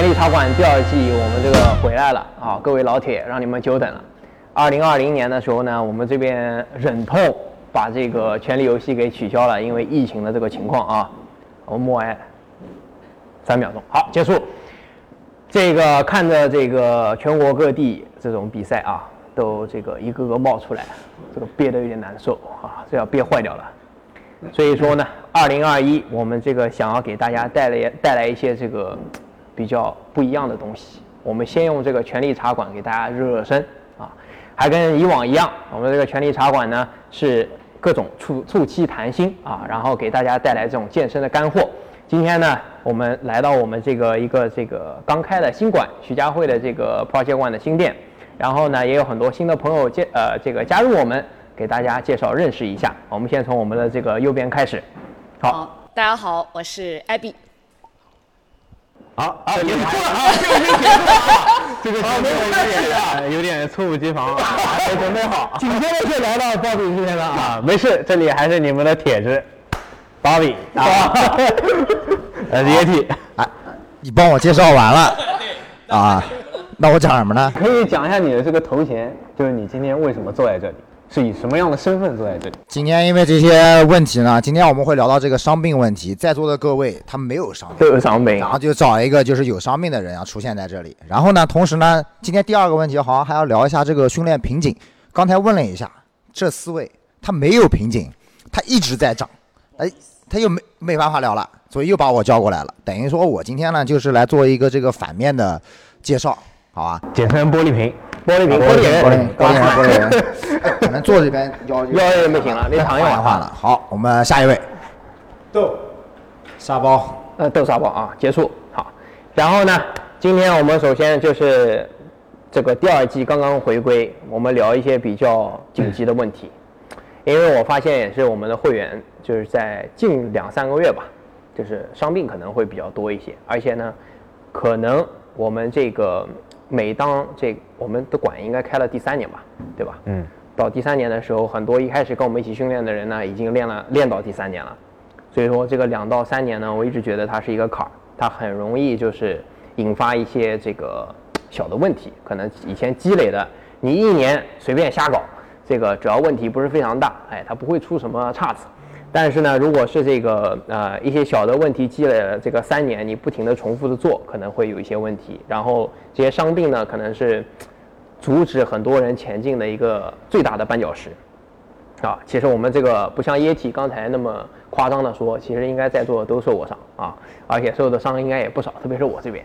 权力茶馆第二季我们这个回来了啊，各位老铁，让你们久等了。二零二零年的时候呢，我们这边忍痛把这个权力游戏给取消了，因为疫情的这个情况啊。我们默哀三秒钟，好，结束。这个看着这个全国各地这种比赛啊，都这个一个个冒出来，这个憋得有点难受啊，这要憋坏掉了。所以说呢，二零二一我们这个想要给大家带来带来一些这个比较不一样的东西。我们先用这个权力茶馆给大家热热身啊，还跟以往一样，我们这个权力茶馆呢是各种促促膝谈心啊，然后给大家带来这种健身的干货。今天呢，我们来到我们这个一个这个刚开的新馆，徐家汇的这个 Project One 的新店，然后呢也有很多新的朋友介呃这个加入我们。给大家介绍认识一下，我们先从我们的这个右边开始。好，大家好，我是艾比。好，啊，结束了啊，这个有点 有点猝不及防，没准备好，紧接着就来到鲍比这边了啊，没事，这里还是你们的铁子，鲍比 啊，呃，液体，哎，你帮我介绍完了，啊，那我讲什么呢？可以讲一下你的这个头衔，就是你今天为什么坐在这里？是以什么样的身份坐在这里？今天因为这些问题呢，今天我们会聊到这个伤病问题。在座的各位他没有伤病，都有伤病，然后就找一个就是有伤病的人啊出现在这里。然后呢，同时呢，今天第二个问题好像还要聊一下这个训练瓶颈。刚才问了一下，这四位他没有瓶颈，他一直在涨，哎，他又没没办法聊了，所以又把我叫过来了。等于说我今天呢就是来做一个这个反面的介绍，好吧？简称玻璃瓶。玻璃瓶，玻璃瓶，玻璃瓶，玻璃瓶，玻璃瓶。可能坐这边腰腰也不行了，那躺一晚换了。好，我们下一位，豆沙包，呃，豆沙包啊，结束。好，然后呢，今天我们首先就是这个第二季刚刚回归，我们聊一些比较紧急的问题，因为我发现也是我们的会员就是在近两三个月吧，就是伤病可能会比较多一些，而且呢，可能我们这个。每当这我们的馆应该开了第三年吧，对吧？嗯，到第三年的时候，很多一开始跟我们一起训练的人呢，已经练了练到第三年了。所以说这个两到三年呢，我一直觉得它是一个坎儿，它很容易就是引发一些这个小的问题，可能以前积累的，你一年随便瞎搞，这个只要问题不是非常大，哎，它不会出什么岔子。但是呢，如果是这个呃一些小的问题积累了这个三年，你不停的重复的做，可能会有一些问题。然后这些伤病呢，可能是阻止很多人前进的一个最大的绊脚石。啊，其实我们这个不像液体刚才那么夸张的说，其实应该在座的都受过伤啊，而且受的伤应该也不少，特别是我这边，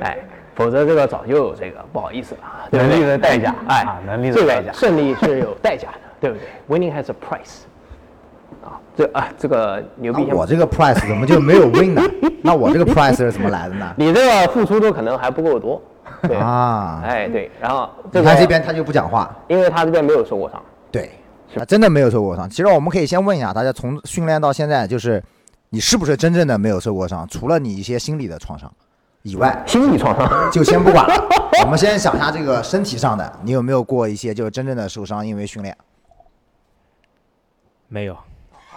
哎，否则这个早就有这个不好意思了，能力的代价，哎，能力的代价，胜利是有代价的，对不对？Winning has a price。啊，这啊，这个牛逼！我这个 price 怎么就没有 win 呢？那我这个 price 是怎么来的呢？你这个付出都可能还不够多。对啊，哎对，然后他这边他就不讲话，因为他这边没有受过伤。对，他真的没有受过伤。其实我们可以先问一下大家，从训练到现在，就是你是不是真正的没有受过伤？除了你一些心理的创伤以外，心理创伤就先不管了。我们先想一下这个身体上的，你有没有过一些就是真正的受伤？因为训练没有。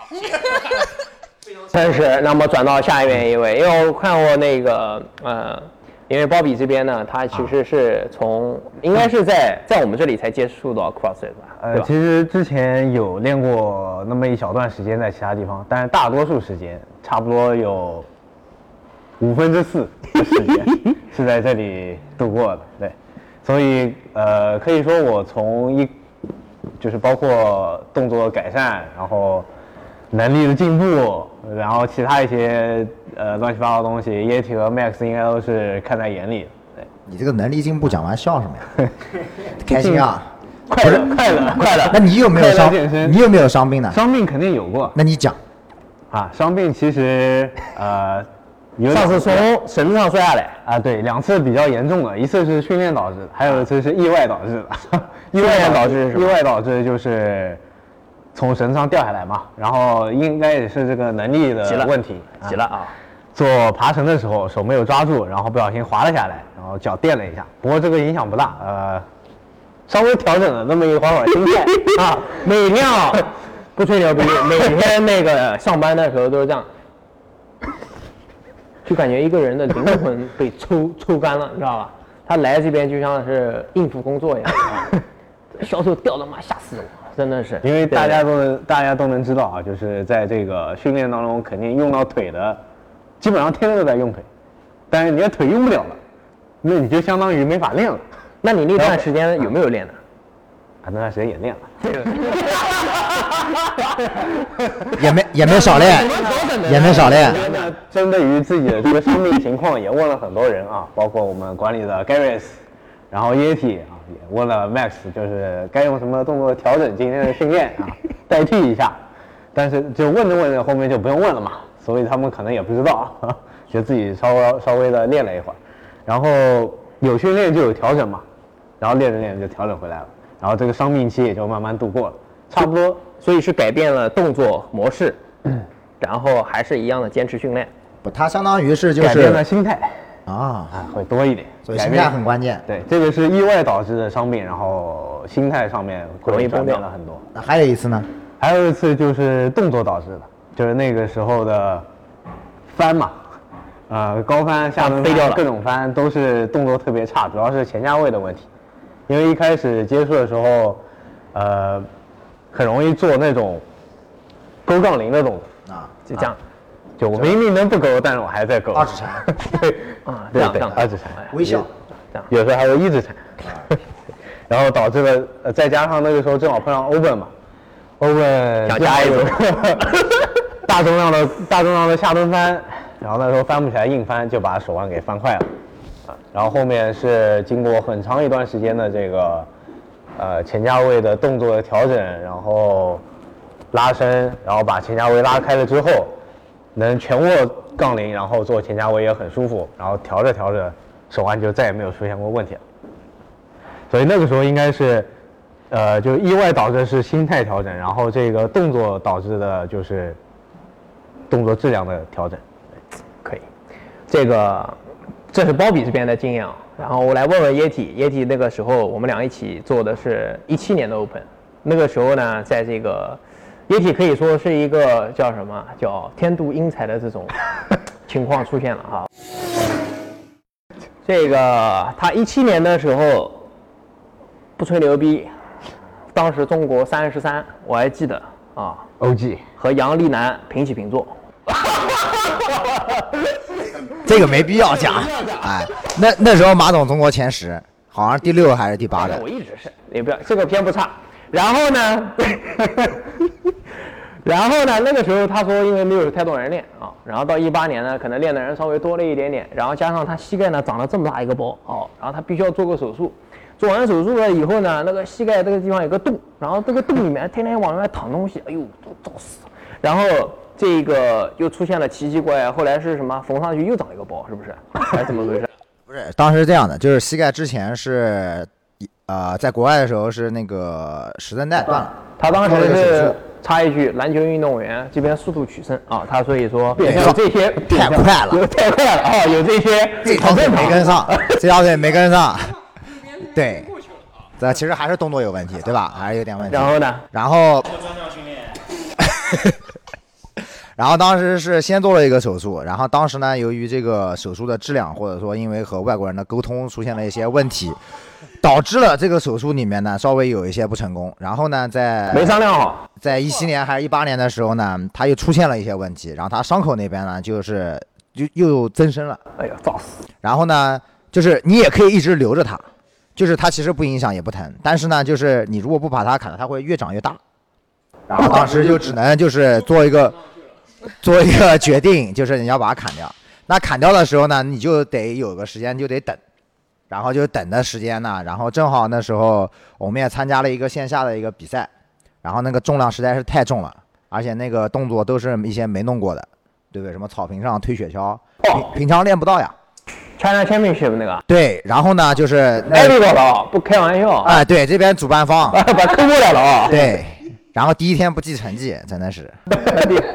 三十，那么转到下面一位，因为我看过那个，呃，因为鲍比这边呢，他其实是从应该是在在我们这里才接触到 CrossFit 吧？呃，其实之前有练过那么一小段时间在其他地方，但是大多数时间差不多有五分之四的时间 是在这里度过的。对，所以呃，可以说我从一就是包括动作改善，然后。能力的进步，然后其他一些呃乱七八糟的东西，Yeti 和 Max 应该都是看在眼里。对你这个能力进步讲完笑什么呀？开心啊！快乐快乐快乐！那你有没有 伤？你有没有伤病呢？伤病肯定有过。那你讲啊，伤病其实呃，上次从绳子上摔下来啊，对，两次比较严重的，一次是训练导致的，还有一次是意外导致的。意外导致意外导致就是。从绳子上掉下来嘛，然后应该也是这个能力的问题，急了啊！做爬绳的时候手没有抓住，然后不小心滑了下来，然后脚垫了一下，不过这个影响不大，呃，稍微调整了那么一会儿心态 啊。每天啊，不吹牛逼，每天那个上班的时候都是这样，就感觉一个人的灵魂被抽 抽干了，你知道吧？他来这边就像是应付工作一样，销售掉的妈吓死我，真的是。因为大家都能大家都能知道啊，就是在这个训练当中肯定用到腿的，基本上天天都在用腿，但是你的腿用不了了，那你就相当于没法练了。那你那段时间有没有练呢？啊，那段时间也练了，也没也没少练，也没少练。那针对于自己的这个伤病情况，也问了很多人啊，包括我们管理的 Garris，然后 Yeti 啊，也问了 Max，就是该用什么动作调整今天的训练啊，代替一下。但是就问着问着，后面就不用问了嘛，所以他们可能也不知道，就自己稍微稍微的练了一会儿，然后有训练就有调整嘛，然后练着练着就调整回来了。然后这个伤病期也就慢慢度过了，差不多，所以是改变了动作模式，然后还是一样的坚持训练。不，它相当于是就是改变了心态啊，啊，会多一点。所以心态很关键。对，这个是意外导致的伤病，然后心态上面容易崩掉变了很多。那还有一次呢？还有一次就是动作导致的，就是那个时候的翻嘛，呃，高翻、下蹲、飞掉了各种翻都是动作特别差，主要是前架位的问题。因为一开始接触的时候，呃，很容易做那种勾杠铃的动作，啊，就这样，就我明明能不勾，但是我还在勾。二指禅，对啊，这对对样这样，二指禅，哎微笑，这样。有时候还会一指禅，然后导致了，呃，再加上那个时候正好碰上 Open 嘛，Open 想加一个组 大重量的大重量的下蹲翻，然后那时候翻不起来硬翻，就把手腕给翻坏了，啊，然后后面是经过很长一段时间的这个，呃，前夹位的动作的调整，然后拉伸，然后把前夹位拉开了之后，能全握杠铃，然后做前夹位也很舒服，然后调着调着，手腕就再也没有出现过问题了。所以那个时候应该是，呃，就意外导致是心态调整，然后这个动作导致的就是动作质量的调整。可以，这个这是包比这边的经验啊。然后我来问问液体，液体那个时候我们俩一起做的是一七年的 Open，那个时候呢，在这个耶体可以说是一个叫什么叫天妒英才的这种 情况出现了哈。这个他一七年的时候不吹牛逼，当时中国三十三，我还记得啊，OG 和杨丽楠平起平坐。这个没必要讲。哎，那那时候马总中国前十，好像第六还是第八的我。一直是，也不要这个偏不差。然后呢，然后呢，那个时候他说因为没有太多人练啊，然后到一八年呢，可能练的人稍微多了一点点，然后加上他膝盖呢长了这么大一个包哦，然后他必须要做个手术。做完手术了以后呢，那个膝盖这个地方有个洞，然后这个洞里面天天往外淌东西，哎呦，都照死。然后这个又出现了奇奇怪怪，后来是什么缝上去又长一个包，是不是？还是怎么回事？不是，当时是这样的，就是膝盖之前是，呃，在国外的时候是那个十字韧带。断了，他当时是插一句，篮球运动员这边速度取胜。啊，他所以说对有这些太快了。有 太快了啊，有这些这条腿没跟上，这条腿没跟上，对，这其实还是动作有问题，对吧？还是有点问题。然后呢，然后，然后当时是先做了一个手术，然后当时呢，由于这个手术的质量，或者说因为和外国人的沟通出现了一些问题，导致了这个手术里面呢稍微有一些不成功。然后呢，在没商量好，在一七年还是一八年的时候呢，他又出现了一些问题，然后他伤口那边呢就是又又增生了。哎呀，造死！然后呢，就是你也可以一直留着它，就是它其实不影响也不疼，但是呢，就是你如果不把它砍了，它会越长越大。然后当时就只能就是做一个做一个决定，就是你要把它砍掉。那砍掉的时候呢，你就得有个时间就得等，然后就等的时间呢，然后正好那时候我们也参加了一个线下的一个比赛，然后那个重量实在是太重了，而且那个动作都是一些没弄过的，对不对？什么草坪上推雪橇，平平常练不到呀。China Championship 那个，对，然后呢，就是那艾利搞的啊，不开玩笑，哎，对，这边主办方，把把抠过来了啊。对，然后第一天不记成绩，真的是，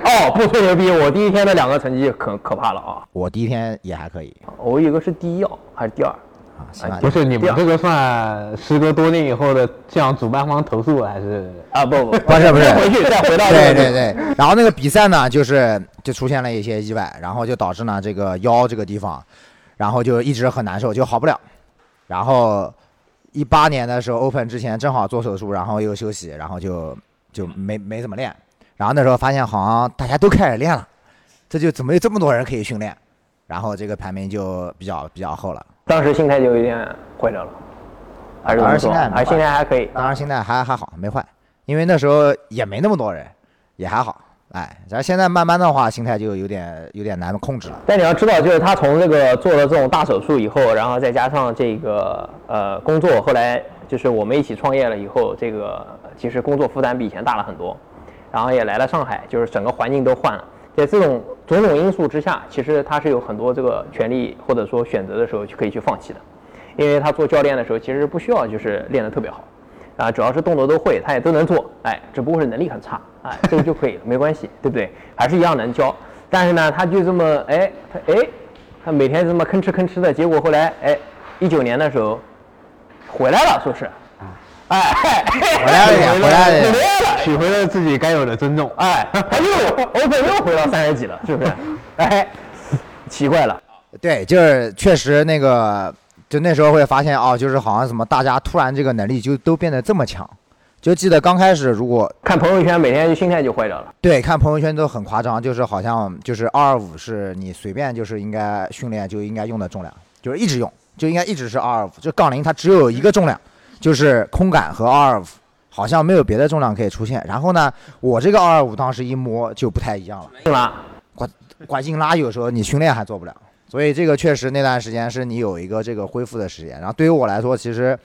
哦，不吹牛逼，我第一天的两个成绩可可怕了啊！我第一天也还可以，我有一个是第一哦，还是第二？啊，起码不是你们这个算时隔多年以后的向主办方投诉还是？啊不不 不是不是再回去再回到对对对，然后那个比赛呢，就是就出现了一些意外，然后就导致呢这个腰这个地方，然后就一直很难受，就好不了。然后一八年的时候，Open 之前正好做手术，然后又休息，然后就就没没怎么练。然后那时候发现好像大家都开始练了，这就怎么有这么多人可以训练？然后这个排名就比较比较后了。当时心态就有点坏掉了，还是？当时心态没还心态还可以。当时心态还还好，没坏，因为那时候也没那么多人，也还好。哎，然后现在慢慢的话，心态就有点有点难控制了。但你要知道，就是他从这个做了这种大手术以后，然后再加上这个呃工作，后来就是我们一起创业了以后，这个其实工作负担比以前大了很多，然后也来了上海，就是整个环境都换了。在这种种种因素之下，其实他是有很多这个权利或者说选择的时候就可以去放弃的，因为他做教练的时候其实不需要就是练得特别好，啊，主要是动作都会，他也都能做，哎，只不过是能力很差，哎，这个就可以了，没关系，对不对？还是一样能教，但是呢，他就这么哎，他哎，他每天这么吭哧吭哧的，结果后来哎，一九年的时候回来了，说是，哎，回来了 回来了回来了，取回了自己该有的尊重。哎，他又 open 又回到三十几了，是不是？哎，奇怪了，对，就是确实那个，就那时候会发现哦，就是好像什么大家突然这个能力就都变得这么强。就记得刚开始，如果看朋友圈，每天就心态就坏掉了。对看朋友圈都很夸张，就是好像就是二二五是你随便就是应该训练就应该用的重量，就是一直用，就应该一直是二二五。就杠铃它只有一个重量，就是空杆和二二五，好像没有别的重量可以出现。然后呢，我这个二二五当时一摸就不太一样了。硬拉，管硬拉有时候你训练还做不了，所以这个确实那段时间是你有一个这个恢复的时间。然后对于我来说，其实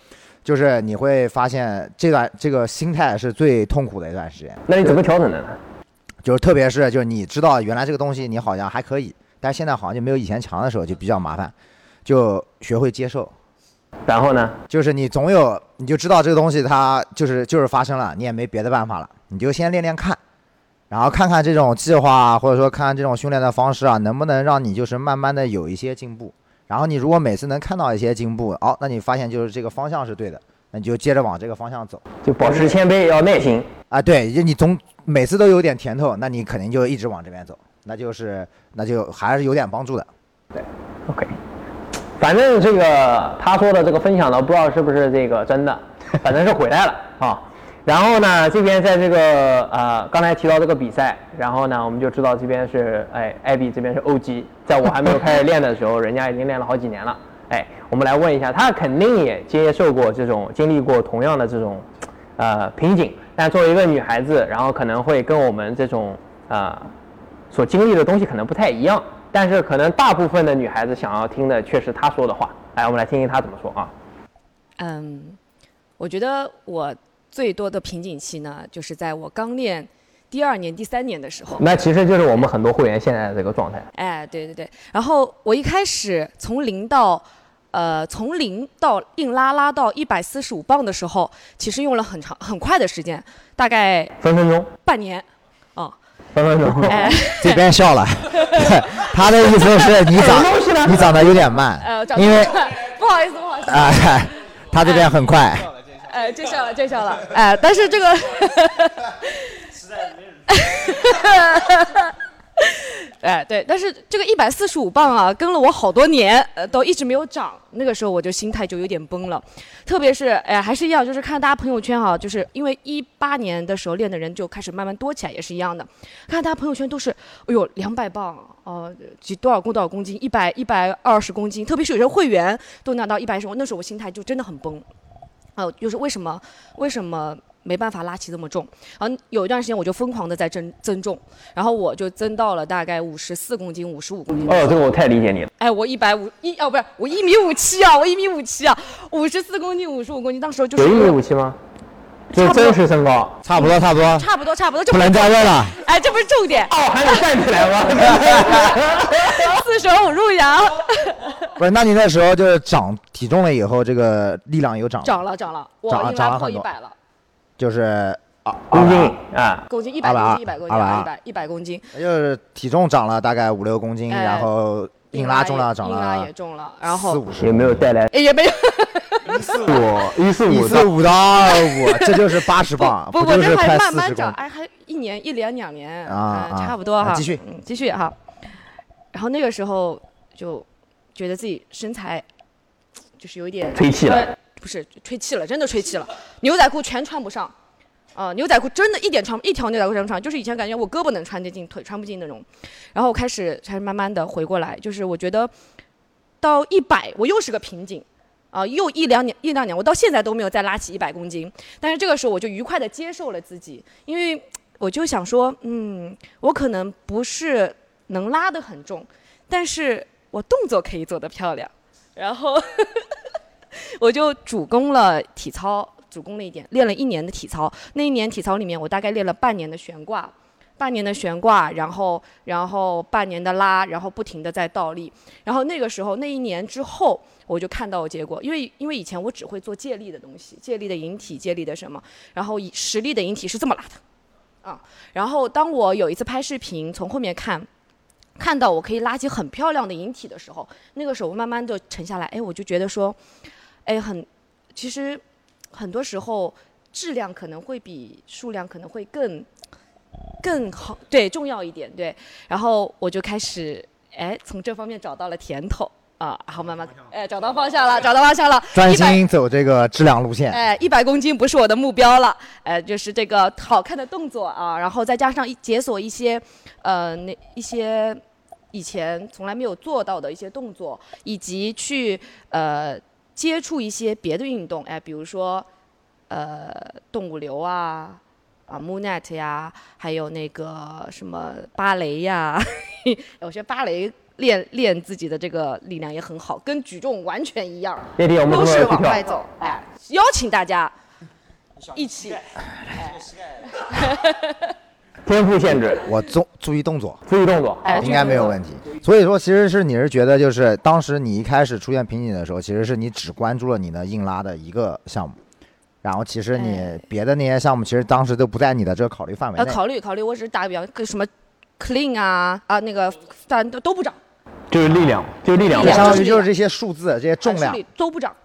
就是你会发现这段这个心态是最痛苦的一段时间，那你怎么调整的呢？就是特别是就是你知道原来这个东西你好像还可以，但是现在好像就没有以前强的时候就比较麻烦，就学会接受。然后呢？就是你总有你就知道这个东西它就是就是发生了，你也没别的办法了，你就先练练看，然后看看这种计划啊，或者说看看这种训练的方式啊，能不能让你就是慢慢的有一些进步。然后你如果每次能看到一些进步，哦，那你发现就是这个方向是对的，那你就接着往这个方向走。就保持谦卑，要耐心。啊，对，就你总每次都有点甜头，那你肯定就一直往这边走，那就是那就还是有点帮助的。对 OK，反正这个他说的这个分享呢，不知道是不是这个真的，反正是回来了啊。然后呢，这边在这个呃刚才提到这个比赛，然后呢我们就知道这边是哎艾比这边是 OG，在我还没有开始练的时候，人家已经练了好几年了。哎，我们来问一下，他肯定也接受过这种经历过同样的这种呃瓶颈，但作为一个女孩子，然后可能会跟我们这种呃所经历的东西可能不太一样，但是可能大部分的女孩子想要听的却是她说的话。来，我们来听听她怎么说啊。嗯，我觉得我最多的瓶颈期呢，就是在我刚练第二年、第三年的时候。那其实就是我们很多会员现在的这个状态。哎，对对对。然后我一开始从零到，呃，从零到硬拉拉到一百四十五磅的时候，其实用了很长很快的时间，大概分分钟，半年。哦，分分钟。哎，这边笑了，他的意思是你长 你长得有点慢，呃，长因为 不好意思，不好意思。啊，他这边很快。哎，见笑了，见笑了。哎，但是这个，哎，对，但是这个一百四十五磅啊，跟了我好多年，呃，都一直没有涨。那个时候我就心态就有点崩了，特别是哎，还是一样，就是看大家朋友圈哈、就是因为一八年的时候练的人就开始慢慢多起来，也是一样的。看大家朋友圈都是，哎呦，两百磅，哦、几多少公多少公斤，一百一百二十公斤，特别是有些会员都拿到一百十，那时候我心态就真的很崩。哦，就是为什么为什么没办法拉起这么重？然后有一段时间我就疯狂的在增增重，然后我就增到了大概五十四公斤、五十五公斤。哦，这个我太理解你了。哎，我一百五一哦，不是我一米五七啊，我一米五七啊，五十四公斤、五十五公斤，当时就是有一米五七吗？就真实身高。差不多，差不多，差不多差不多，这不能加热了。哎，这不是重点，哦，还能站起来吗？四舍五入呀，不是，那你那时候就是长体重了以后，这个力量有涨吗，涨了涨了，我涨已经拉涨了很多破一百了，就是啊，公斤。啊，公斤一百公斤，一百公斤，220一百一百公斤，就是体重长了大概五六公斤，哎然后硬拉重量涨硬拉了也重了，然后四五十，也没有带来哎也没有，一四五一四一五四五到二五，这就是八十磅，不不，这还慢。慢长哎，还一年一年两年啊啊差不多哈。啊继续。嗯，继续哈。然后那个时候就觉得自己身材就是有一点吹气了。呃不是吹气了，真的吹气了，牛仔裤全穿不上。啊、牛仔裤真的一点穿不一条牛仔裤穿不上，就是以前感觉我胳膊能穿得进，腿穿不进那种。然后开始开始慢慢的回过来，就是我觉得到一百我又是个瓶颈，啊、又一两年一两年，我到现在都没有再拉起一百公斤。但是这个时候我就愉快的接受了自己，因为我就想说，嗯，我可能不是能拉得很重，但是我动作可以做得漂亮，然后我就主攻了体操，主攻了一点，练了一年的体操。那一年体操里面，我大概练了半年的悬挂。半年的悬挂，然后然后半年的拉，然后不停的在倒立，然后那个时候那一年之后，我就看到结果，因为因为以前我只会做借力的东西，借力的引体，借力的什么，然后以实力的引体是这么拉的，啊，然后当我有一次拍视频从后面看，看到我可以拉起很漂亮的引体的时候，那个时候我慢慢的沉下来，哎，我就觉得说，哎，很，其实很多时候质量可能会比数量可能会更更好，对，重要一点，对。然后我就开始，哎，从这方面找到了甜头啊，然后慢慢，哎，找到方向了，找到方向了，专心走这个质量路线。哎，一百公斤不是我的目标了，哎，就是这个好看的动作啊，然后再加上一解锁一些，呃，那一些以前从来没有做到的一些动作，以及去呃接触一些别的运动，哎，比如说呃动物流啊。啊，Moonnet 呀，还有那个什么芭蕾呀，我觉得芭蕾练练自己的这个力量也很好，跟举重完全一样。都是往外走，哎，邀请大家一起，天赋限制，我注注意动作，注意动作。哎，应该没有问题。所以说，其实是你是觉得，就是当时你一开始出现瓶颈的时候，其实是你只关注了你的硬拉的一个项目，然后其实你哎别的那些项目，其实当时都不在你的这个考虑范围呃，内。考虑考虑，我只是打个比方，跟什么 clean 啊啊那个，但都都不涨，就是力量，就是力量。相当于就是这些数字、这些重量都不涨，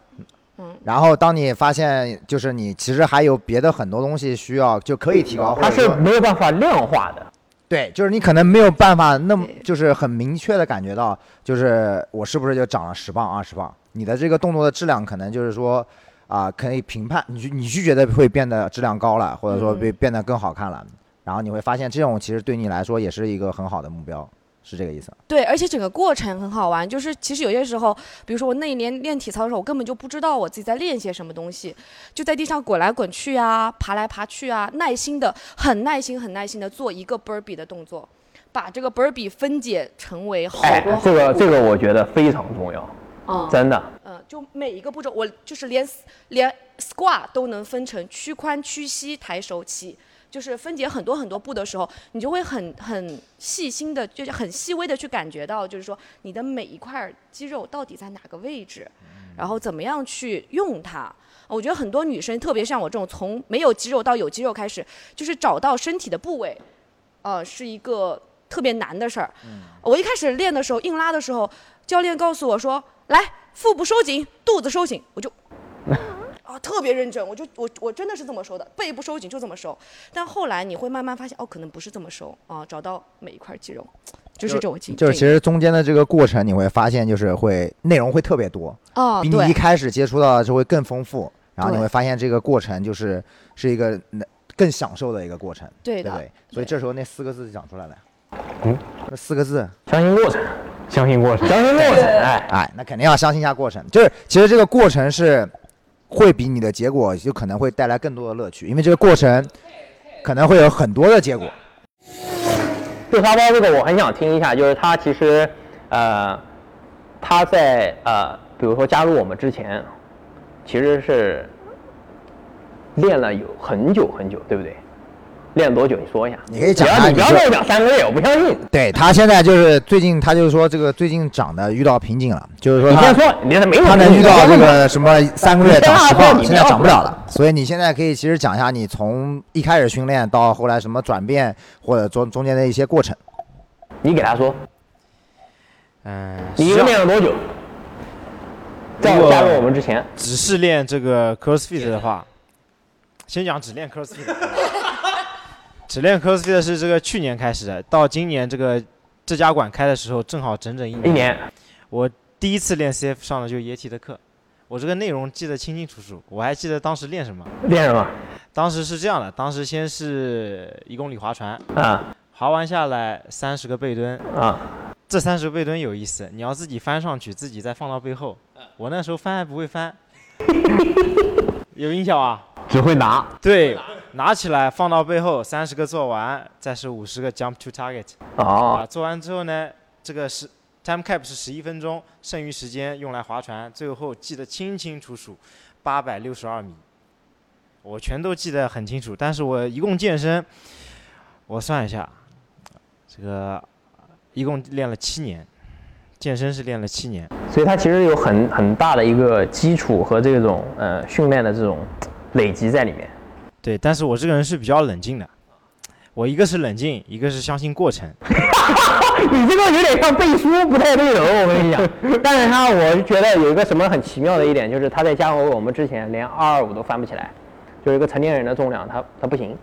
然后当你发现就是你其实还有别的很多东西需要就可以提高，它是没有办法量化的。对，就是你可能没有办法那么就是很明确的感觉到，就是我是不是就长了十磅二十磅，你的这个动作的质量可能就是说啊、可以评判你去你去觉得会变得质量高了，或者说嗯。变变得更好看了，然后你会发现这种其实对你来说也是一个很好的目标，是这个意思。对，而且整个过程很好玩，就是其实有些时候，比如说我那一年练体操的时候，我根本就不知道我自己在练些什么东西，就在地上滚来滚去啊，爬来爬去啊，耐心的，很耐心、很耐心的做一个 burpee 的动作，把这个 burpee 分解成为好哎多好，这个这个我觉得非常重要，嗯真的。嗯，就每一个步骤，我就是连连 squat 都能分成屈髋、屈膝、抬手起，就是分解很多很多步的时候，你就会很很细心的，就是很细微的去感觉到，就是说你的每一块肌肉到底在哪个位置，然后怎么样去用它。我觉得很多女生，特别像我这种从没有肌肉到有肌肉开始，就是找到身体的部位，呃，是一个特别难的事儿。我一开始练的时候，硬拉的时候，教练告诉我说：“来，腹部收紧，肚子收紧。”我就啊，特别认真，我就我我真的是这么收的，背部收紧就这么收。但后来你会慢慢发现，哦，可能不是这么收啊，找到每一块肌肉，就是这种经就是其实中间的这个过程，你会发现就是会内容会特别多，啊，比你一开始接触到的就会更丰富，然后你会发现这个过程就是是一个能更享受的一个过程，对的对不对？所以这时候那四个字就讲出来了，嗯，这四个字，相信过程，相信过程。相信过程，哎，哎，那肯定要相信一下过程。就是其实这个过程是会比你的结果就可能会带来更多的乐趣，因为这个过程可能会有很多的结果。对沙包这个我很想听一下，就是他其实呃他在呃比如说加入我们之前，其实是练了有很久很久，对不对？练了多久？你说一下。你可以讲你你不要跟我讲三个月，我不相信。对他现在就是最近，他就是说这个最近涨的遇到瓶颈了，就是说他你先说，你这没有他能遇到这个什么三个月长十磅，你现在涨不了了了。。所以你现在可以其实讲一下你从一开始训练到后来什么转变，或者中中间的一些过程。你给他说，嗯，你一共练了多久？在我加入我们之前，只是练这个 CrossFit 的话，先讲只练 CrossFit，只练 CrossFit 是这个去年开始的，到今年这个这家馆开的时候，正好整整一年。一年。我第一次练 CF 上的就是液体的课，我这个内容记得清清楚楚，我还记得当时练什么。练什么？当时是这样的，当时先是一公里划船，啊划完下来三十个背蹲，啊，这三十个背蹲有意思，你要自己翻上去，自己再放到背后。我那时候翻还不会翻，有印象啊？只会拿。对，拿起来放到背后，三十个做完，再是五十个 jump to target。啊，哦，做完之后呢，这个是 time cap 是十一分钟，剩余时间用来划船，最后记得清清楚楚，八百六十二米，我全都记得很清楚。但是我一共健身，我算一下，这个一共练了七年，健身是练了七年。所以它其实有很很大的一个基础和这种呃训练的这种累积在里面。对，但是我这个人是比较冷静的，我一个是冷静，一个是相信过程。你这个有点像背书，不太对头，我跟你讲。但是他，我觉得有一个什么很奇妙的一点，就是他在加入我们之前，连二二五都翻不起来，就是一个成年人的重量，他他不行，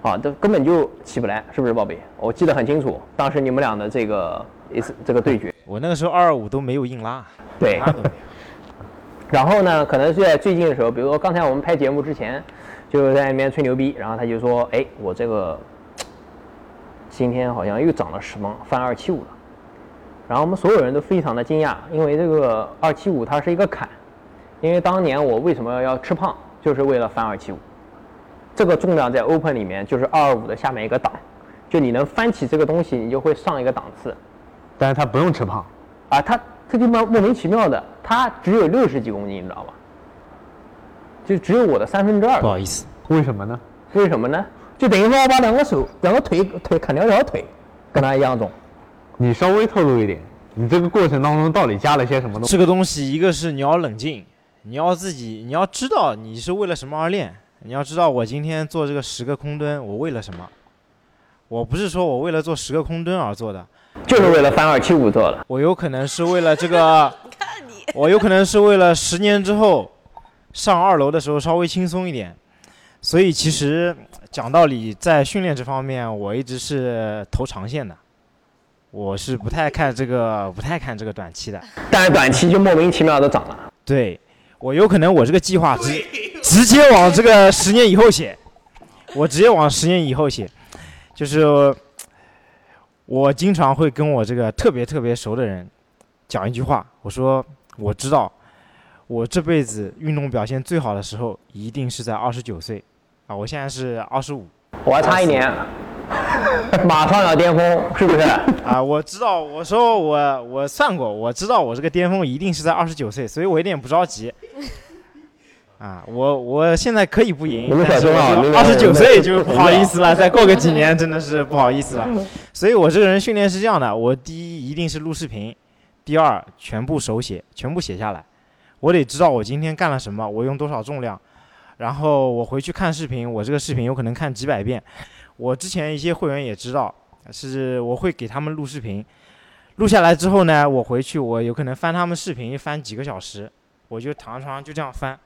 啊，这根本就起不来，是不是，宝贝？我记得很清楚，当时你们俩的这个一次这个对决，我那个时候二二五都没有硬拉，对。然后呢，可能是在最近的时候，比如说刚才我们拍节目之前，就在那边吹牛逼，然后他就说：“哎，我这个今天好像又涨了十磅，翻二七五了。”然后我们所有人都非常的惊讶，因为这个二七五它是一个坎，因为当年我为什么要吃胖，就是为了翻二七五。这个重量在 Open 里面就是二二五的下面一个档，就你能翻起这个东西，你就会上一个档次。但是他不用吃胖，啊，它这就莫莫名其妙的，它只有六十几公斤，你知道吧？就只有我的三分之二不。好意思，为什么呢？为什么呢？就等于说我把两个手、两个腿腿砍两条腿，跟他一样重。你稍微透露一点，你这个过程当中到底加了些什么东西？这个东西一个是你要冷静，你要自己你要知道你是为了什么而练，你要知道我今天做这个十个空蹲，我为了什么？我不是说我为了做十个空蹲而做的，就是为了翻二七五做的。我有可能是为了这个，我有可能是为了十年之后上二楼的时候稍微轻松一点。所以其实讲道理，在训练这方面，我一直是投长线的，我是不太看这个，不太看这个短期的。但是短期就莫名其妙的涨了。对，我有可能我这个计划直直接往这个十年以后写，我直接往十年以后写，就是我经常会跟我这个特别特别熟的人讲一句话，我说我知道我这辈子运动表现最好的时候一定是在二十九岁，啊，我现在是二十五，我还差一年，马上要巅峰，是不是？啊，我知道，我说我我算过，我知道我这个巅峰一定是在二十九岁，所以我有点不着急。啊，我我现在可以不赢二十九岁就不好意思了，再过个几年真的是不好意思了。所以我这个人训练是这样的，我第一一定是录视频，第二全部手写，全部写下来，我得知道我今天干了什么，我用多少重量，然后我回去看视频，我这个视频有可能看几百遍。我之前一些会员也知道，是我会给他们录视频，录下来之后呢，我回去我有可能翻他们视频翻几个小时，我就躺在床上就这样翻，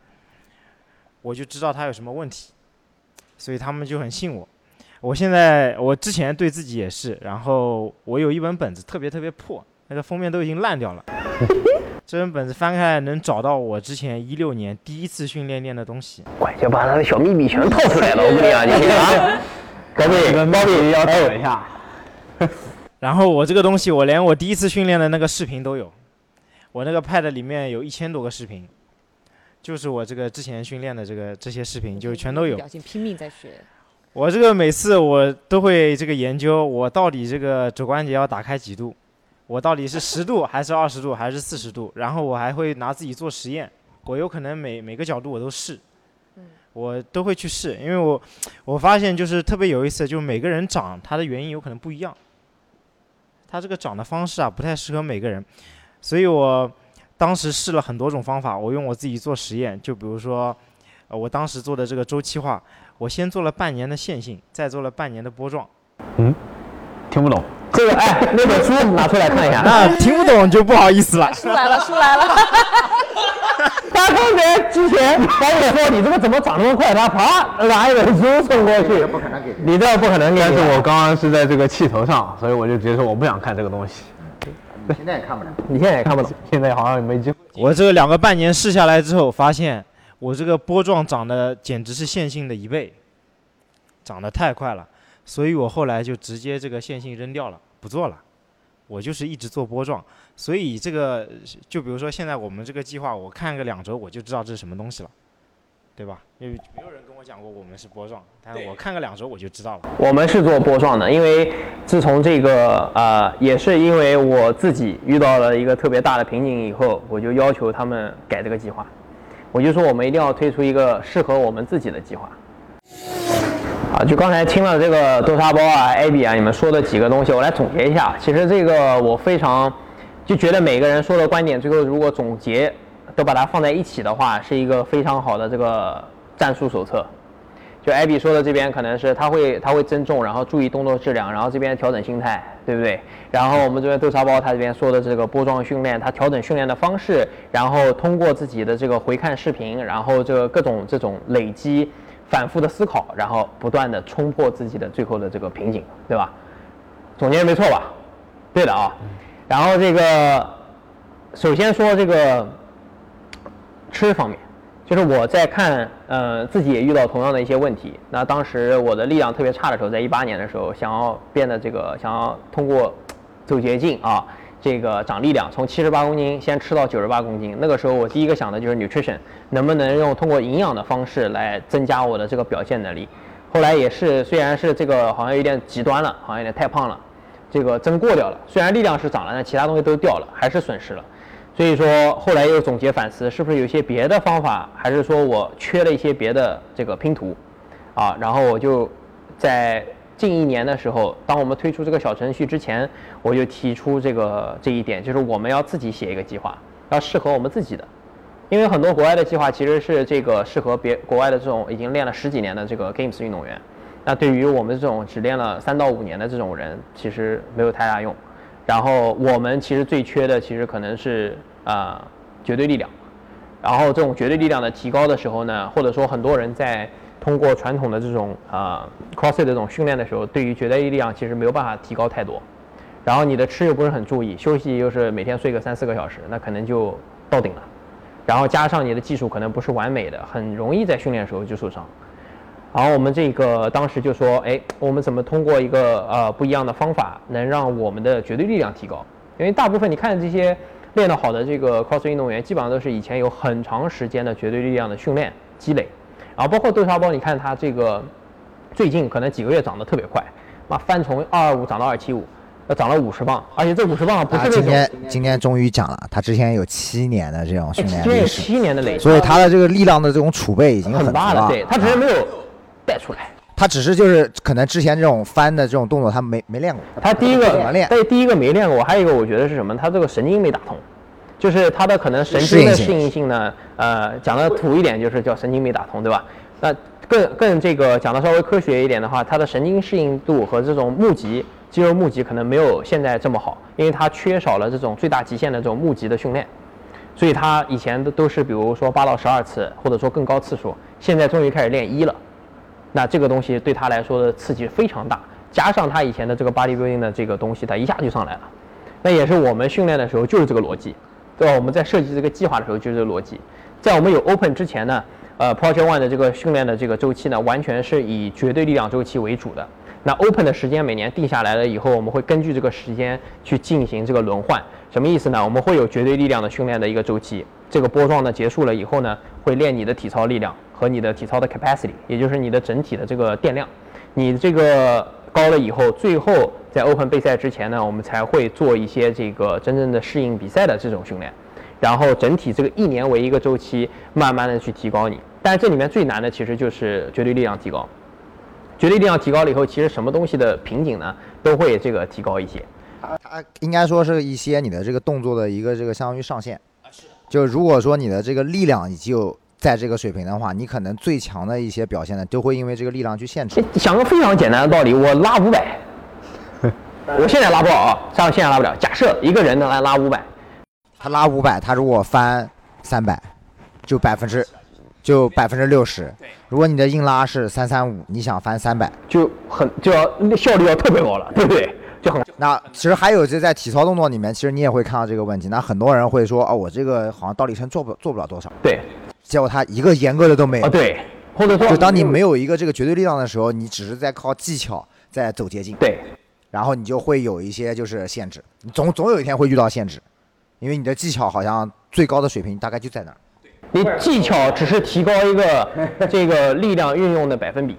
我就知道他有什么问题，所以他们就很信我。我现在我之前对自己也是，然后我有一本本子特别特别破，那个封面都已经烂掉了。这本本子翻开来能找到我之前一六年第一次训练练的东西。快就把他的小秘密全套出来了，我跟你讲，今天啊，宝贝，宝贝要等一下，然后我这个东西，我连我第一次训练的那个视频都有，我那个 pad 里面有一千多个视频，就是我这个之前训练的这个这些视频，就全都有。表情拼命在学。我这个每次我都会这个研究，我到底这个肘关节要打开几度，我到底是十度还是二十度还是四十度，然后我还会拿自己做实验，我有可能每每个角度我都试，我都会去试，因为我我发现就是特别有意思，就是每个人长它的原因有可能不一样，它这个长的方式啊不太适合每个人，所以我当时试了很多种方法，我用我自己做实验，就比如说，呃，我当时做的这个周期化，我先做了半年的线性，再做了半年的波状，嗯听不懂。个哎，那本书拿出来看一下。那听不懂就不好意思了。书来了，书来了。他刚才之前导演说你这个怎么长那么快，他啪拿一本书送过去，不可能给你这不可能给但。是我刚刚是在这个气头上，所以我就直接说我不想看这个东西。你现在也看不了。你现在也看不懂。现在好像也没机会。我这两个半年试下来之后，发现我这个波状长得简直是线性的一倍，长得太快了，所以我后来就直接这个线性扔掉了，不做了。我就是一直做波状，所以这个就比如说现在我们这个计划，我看个两周我就知道这是什么东西了，对吧？因为没有人跟我讲过我们是波状，但是我看个两周我就知道了。我们是做波状的，因为自从这个呃，也是因为我自己遇到了一个特别大的瓶颈以后，我就要求他们改这个计划。我就说我们一定要推出一个适合我们自己的计划。啊，就刚才听了这个豆沙包啊、艾比啊，你们说的几个东西，我来总结一下。其实这个我非常就觉得每个人说的观点，最后如果总结都把它放在一起的话，是一个非常好的这个战术手册。就艾比说的这边可能是他会他会增重，然后注意动作质量，然后这边调整心态，对不对？然后我们这边豆沙包他这边说的这个波状训练，他调整训练的方式，然后通过自己的这个回看视频，然后这个各种这种累积、反复的思考，然后不断的冲破自己的最后的这个瓶颈，对吧？总结没错吧？对的啊。然后这个首先说这个吃方面。就是我在看，呃，自己也遇到同样的一些问题。那当时我的力量特别差的时候，在一八年的时候，想要变得这个，想要通过走捷径啊，这个长力量，从七十八公斤先吃到九十八公斤。那个时候我第一个想的就是 nutrition，能不能用通过营养的方式来增加我的这个表现能力。后来也是，虽然是这个好像有点极端了，好像有点太胖了，这个增过掉了。虽然力量是涨了，但其他东西都掉了，还是损失了。所以说后来又总结反思，是不是有些别的方法，还是说我缺了一些别的这个拼图，啊，然后我就在近一年的时候，当我们推出这个小程序之前，我就提出这个这一点，就是我们要自己写一个计划，要适合我们自己的，因为很多国外的计划其实是这个适合别国外的这种已经练了十几年的这个 Games 运动员，那对于我们这种只练了三到五年的这种人，其实没有太大用。然后我们其实最缺的，其实可能是啊、绝对力量。然后这种绝对力量的提高的时候呢，或者说很多人在通过传统的这种啊、CrossFit 的这种训练的时候，对于绝对力量其实没有办法提高太多。然后你的吃又不是很注意，休息又是每天睡个三四个小时，那可能就到顶了。然后加上你的技术可能不是完美的，很容易在训练的时候就受伤。然后我们这个当时就说，哎，我们怎么通过一个呃不一样的方法，能让我们的绝对力量提高？因为大部分你看这些练得好的这个 cross 运动员，基本上都是以前有很长时间的绝对力量的训练积累，然后包括豆沙包，你看他这个最近可能几个月长得特别快，妈翻从二二五涨到二七五，要涨了五十磅，而且这五十磅不是那种他今天今天终于讲了，他之前有七年的这种训练历史，七年的累积，所以他的这个力量的这种储备已经足很大了，对他只是没有带出来。他只是就是可能之前这种翻的这种动作他没没练过。他第一个怎么练，个对，第一个没练过，还有一个我觉得是什么？他这个神经没打通，就是他的可能神经的适适应应性呢，呃，讲的土一点就是叫神经没打通，对吧？那更更这个讲的稍微科学一点的话，他的神经适应度和这种募集肌肉募集可能没有现在这么好，因为他缺少了这种最大极限的这种募集的训练，所以他以前都都是比如说八到十二次，或者说更高次数，现在终于开始练一了。那这个东西对他来说的刺激非常大，加上他以前的这个 bodybuilding 的这个东西，他一下就上来了。那也是我们训练的时候就是这个逻辑，对吧？我们在设计这个计划的时候就是这个逻辑。在我们有 open 之前呢，呃，Project One 的这个训练的这个周期呢，完全是以绝对力量周期为主的。那 open 的时间每年定下来了以后，我们会根据这个时间去进行这个轮换。什么意思呢？我们会有绝对力量的训练的一个周期。这个波状呢结束了以后呢，会练你的体操力量和你的体操的 capacity，也就是你的整体的这个电量。你这个高了以后，最后在 Open 备赛之前呢，我们才会做一些这个真正的适应比赛的这种训练，然后整体这个一年为一个周期，慢慢的去提高你。但是这里面最难的其实就是绝对力量提高。绝对力量提高了以后，其实什么东西的瓶颈呢，都会这个提高一些。它应该说是一些你的这个动作的一个这个相当于上限。就如果说你的这个力量已经有在这个水平的话，你可能最强的一些表现呢，都会因为这个力量去限制。想个非常简单的道理，我拉五百，我现在拉不了啊，上现在拉不了。假设一个人能来拉五百，他拉五百，他如果翻三百，就百分之就百分之六十。如果你的硬拉是三三五，你想翻三百，就很就要效率要特别高了，对不对？就很那其实还有就在体操动作里面，其实你也会看到这个问题。那很多人会说，哦，我这个好像倒立撑做不做不了多少，对结果他一个严格的都没有啊。对，或者说就当你没有一个这个绝对力量的时候，你只是在靠技巧在走捷径，对然后你就会有一些就是限制，你总总有一天会遇到限制，因为你的技巧好像最高的水平大概就在那儿。你技巧只是提高一个这个力量运用的百分比，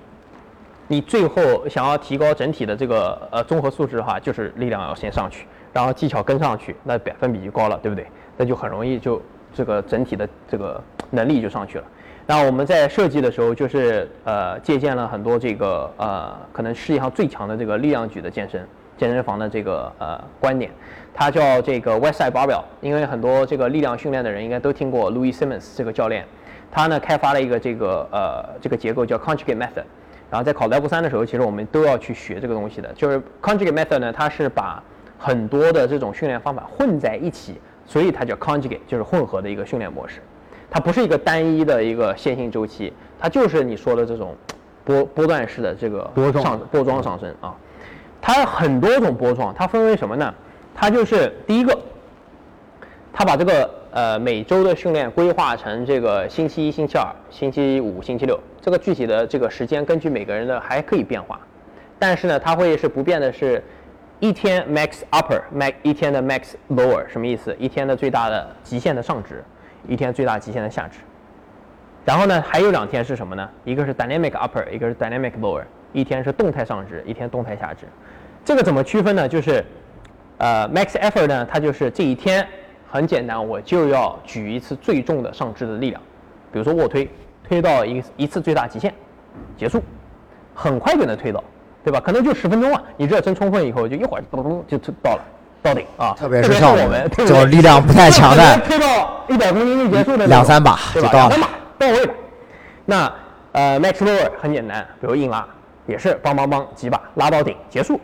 你最后想要提高整体的这个呃综合素质的话，就是力量要先上去，然后技巧跟上去，那百分比就高了，对不对？那就很容易就这个整体的这个能力就上去了。那我们在设计的时候，就是呃借鉴了很多这个呃可能世界上最强的这个力量举的健身健身房的这个呃观点，它叫这个 Westside Barbell，因为很多这个力量训练的人应该都听过 Louis Simmons 这个教练，他呢开发了一个这个呃这个结构叫 Conjugate Method，然后在考 Level 三的时候，其实我们都要去学这个东西的，就是 Conjugate Method 呢，它是把很多的这种训练方法混在一起，所以它叫 Conjugate，就是混合的一个训练模式。它不是一个单一的一个线性周期，它就是你说的这种 波波段式的这个波状上波状上升啊。它很多种波状，它分为什么呢？它就是第一个，它把这个呃每周的训练规划成这个星期一、星期二、星期五、星期六，这个具体的这个时间根据每个人的还可以变化，但是呢，它会是不变的是。一天 max upper，max 一天的 max lower 什么意思？一天的最大的极限的上值，一天最大极限的下值。然后呢，还有两天是什么呢？一个是 dynamic upper，一个是 dynamic lower。一天是动态上值，一天动态下值。这个怎么区分呢？就是，呃，max effort 呢，它就是这一天很简单，我就要举一次最重的上肢的力量，比如说卧推，推到一一次最大极限，结束，很快就能推到，对吧？可能就十分钟啊，你热身充分以后，就一会儿咚咚就到了。到顶啊，特别是像我我们这种力量不太强的，推到一百公斤就结束的两三把？就到了两三把到位了。那呃，max lower 很简单，比如硬拉，也是梆梆梆几把拉到顶结束。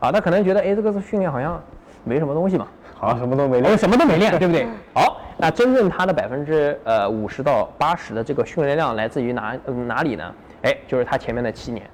啊，他可能觉得哎，这个训练好像没什么东西嘛，好像什么都没我练。什么都没练，对不对？好，那真正它的百分之呃五十到八十的这个训练量来自于哪、呃哪里呢？哎，就是它前面的七年，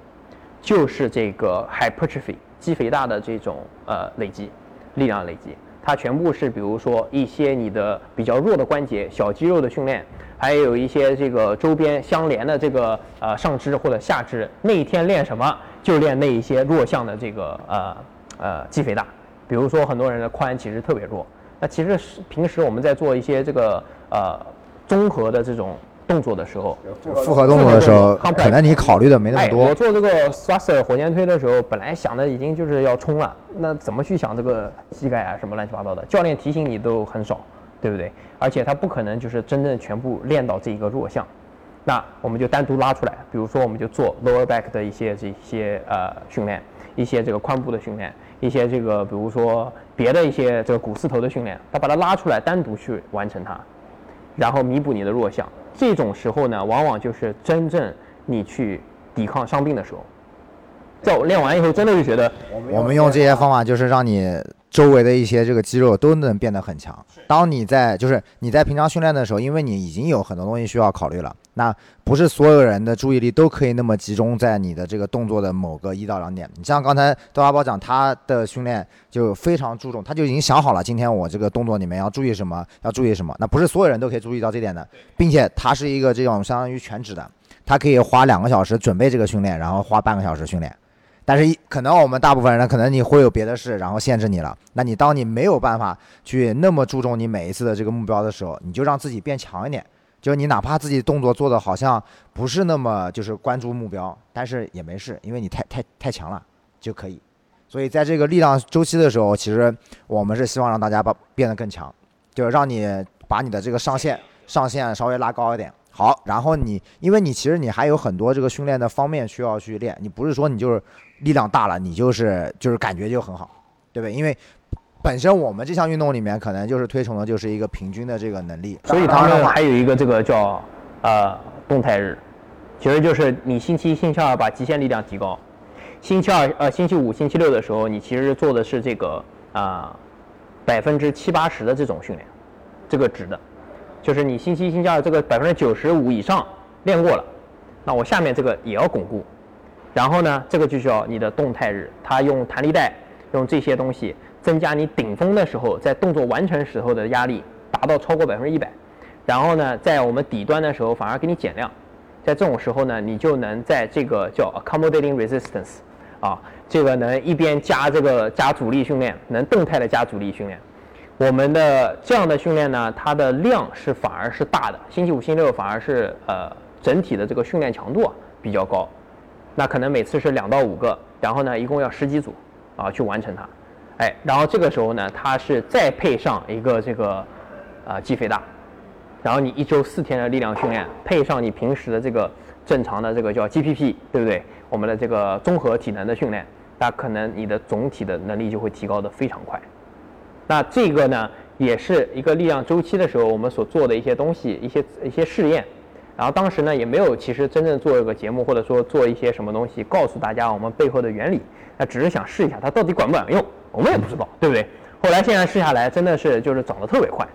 就是这个 hypertrophy 肌肥大的这种呃累积，力量累积，它全部是比如说一些你的比较弱的关节、小肌肉的训练，还有一些这个周边相连的这个呃上肢或者下肢，那一天练什么就练那一些弱项的这个呃呃肌肥大。比如说很多人的髋其实特别弱，那其实是平时我们在做一些这个呃综合的这种动作的时候，复合动作的时候，complex 可能你考虑的没那么哎，我。做这个 thruster 火箭推的时候，本来想的已经就是要冲了，那怎么去想这个膝盖啊什么乱七八糟的？教练提醒你都很少，对不对？而且他不可能就是真正全部练到这一个弱项，那我们就单独拉出来，比如说我们就做 lower back 的一些这些呃训练，一些这个髋部的训练，一些这个比如说别的一些这个股四头的训练，他把它拉出来单独去完成它。然后弥补你的弱项。这种时候呢，往往就是真正你去抵抗伤病的时候。在我练完以后，真的就觉得我们用这些方法，就是让你周围的一些这个肌肉都能变得很强。当你在就是你在平常训练的时候，因为你已经有很多东西需要考虑了，那不是所有人的注意力都可以那么集中在你的这个动作的某个一到两点。你像刚才豆芽包讲，他的训练就非常注重，他就已经想好了今天我这个动作里面要注意什么，要注意什么。那不是所有人都可以注意到这点的，并且他是一个这种相当于全职的，他可以花两个小时准备这个训练，然后花半个小时训练。但是一可能我们大部分人可能你会有别的事，然后限制你了。那你当你没有办法去那么注重你每一次的这个目标的时候，你就让自己变强一点。就你哪怕自己动作做的好像不是那么就是关注目标，但是也没事，因为你太太太强了就可以。所以在这个力量周期的时候，其实我们是希望让大家把变得更强，就是让你把你的这个上限上限稍微拉高一点。好，然后你因为你其实你还有很多这个训练的方面需要去练，你不是说你就是力量大了，你就是就是感觉就很好，对不对？因为本身我们这项运动里面可能就是推崇的就是一个平均的这个能力，所以他们还有一个这个叫呃动态日，其实就是你星期一、星期二把极限力量提高，星期二、呃星期五、星期六的时候，你其实做的是这个啊百分之七八十的这种训练，这个值的，就是你星期一、星期二这个百分之九十五以上练过了，那我下面这个也要巩固，然后呢，这个就叫你的动态日，它用弹力带，用这些东西增加你顶峰的时候在动作完成时候的压力，达到超过百分之一百，然后呢，在我们底端的时候反而给你减量。在这种时候呢，你就能在这个叫 accommodating resistance，啊，这个能一边加这个加阻力训练，能动态的加阻力训练。我们的这样的训练呢，它的量是反而是大的，星期五、星期六反而是呃整体的这个训练强度啊比较高。那可能每次是两到五个，然后呢一共要十几组啊去完成它。哎，然后这个时候呢，它是再配上一个这个啊肌肥大。然后你一周四天的力量训练，配上你平时的这个正常的这个叫 GPP，对不对？我们的这个综合体能的训练，那可能你的总体的能力就会提高的非常快。那这个呢，也是一个力量周期的时候我们所做的一些东西，一些一些试验。然后当时呢，也没有其实真正做一个节目，或者说做一些什么东西，告诉大家我们背后的原理。那只是想试一下它到底管不管用，我们也不知道，对不对？后来现在试下来，真的是就是涨得特别快。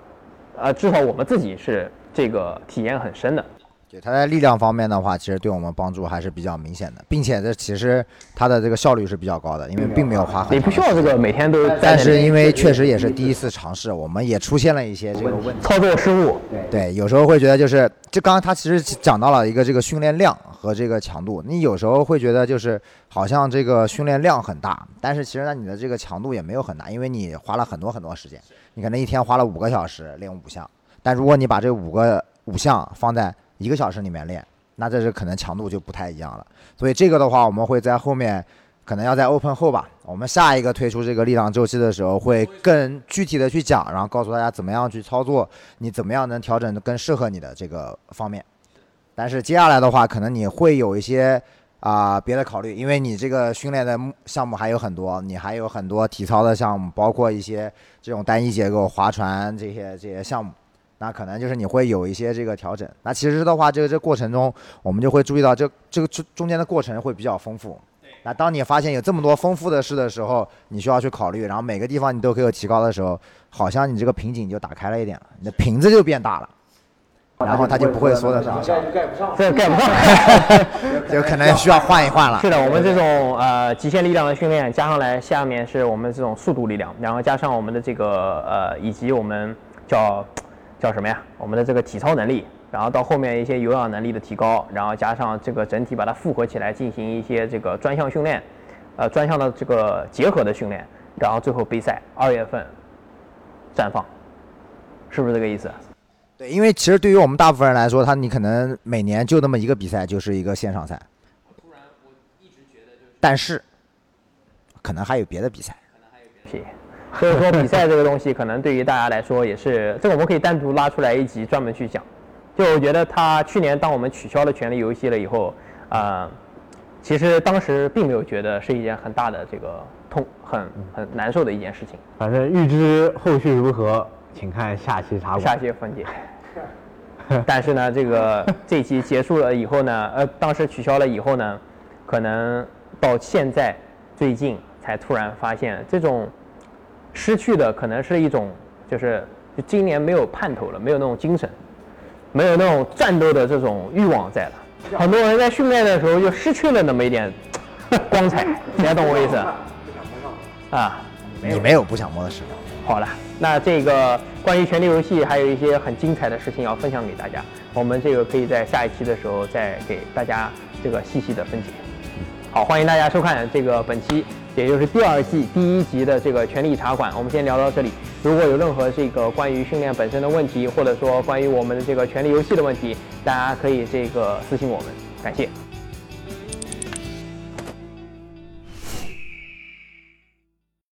呃，至少我们自己是这个体验很深的。对，它在力量方面的话，其实对我们帮助还是比较明显的，并且这其实它的这个效率是比较高的，因为并没有花很。你不需要这个每天都。但是因为确实也是第一次尝试，我们也出现了一些这个问题，操作失误。对，有时候会觉得就是，就刚刚他其实讲到了一个这个训练量和这个强度，你有时候会觉得就是好像这个训练量很大，但是其实呢你的这个强度也没有很大，因为你花了很多很多时间，你可能一天花了五个小时练五项。但如果你把这五个五项放在一个小时里面练，那这是可能强度就不太一样了。所以这个的话，我们会在后面可能要在 open 后吧，我们下一个推出这个力量周期的时候，会更具体的去讲，然后告诉大家怎么样去操作，你怎么样能调整的更适合你的这个方面。但是接下来的话，可能你会有一些啊别的考虑，因为你这个训练的项目还有很多，你还有很多体操的项目，包括一些这种单一结构划船这些这些项目。那可能就是你会有一些这个调整。那其实的话，这个这过程中，我们就会注意到这这个中中间的过程会比较丰富。那当你发现有这么多丰富的事的时候，你需要去考虑，然后每个地方你都可以有提高的时候，好像你这个瓶颈就打开了一点了，你的瓶子就变大了，然后它就不会缩的上。盖不上。这盖不上。就可能需要换一换了。是的，我们这种呃极限力量的训练加上来，下面是我们这种速度力量，然后加上我们的这个呃以及我们叫。叫什么呀？我们的这个体操能力，然后到后面一些有氧能力的提高，然后加上这个整体把它复合起来进行一些这个专项训练，呃，专项的这个结合的训练，然后最后杯赛二月份绽放，是不是这个意思？对，因为其实对于我们大部分人来说，他你可能每年就那么一个比赛，就是一个线上赛。突然，我一直觉得就是，但是可能还有别的比赛。可能还有别的。所以说比赛这个东西，可能对于大家来说也是，这个我们可以单独拉出来一集专门去讲。就我觉得他去年当我们取消了权力游戏了以后，啊，其实当时并没有觉得是一件很大的这个痛、很很难受的一件事情。反正预知后续如何，请看下期茶馆。下期分解。但是呢，这个这期结束了以后呢，呃，当时取消了以后呢，可能到现在最近才突然发现这种。失去的可能是一种，就是就今年没有盼头了，没有那种精神，没有那种战斗的这种欲望在了。很多人在训练的时候就失去了那么一点 光彩，大家懂我意思？啊，你没有不想摸的时候。好了，那这个关于权力游戏还有一些很精彩的事情要分享给大家，我们这个可以在下一期的时候再给大家这个细细的分解。好，欢迎大家收看这个本期。也就是第二季第一集的这个权力茶馆，我们先聊到这里。如果有任何这个关于训练本身的问题，或者说关于我们的这个权力游戏的问题，大家可以这个私信我们。感谢。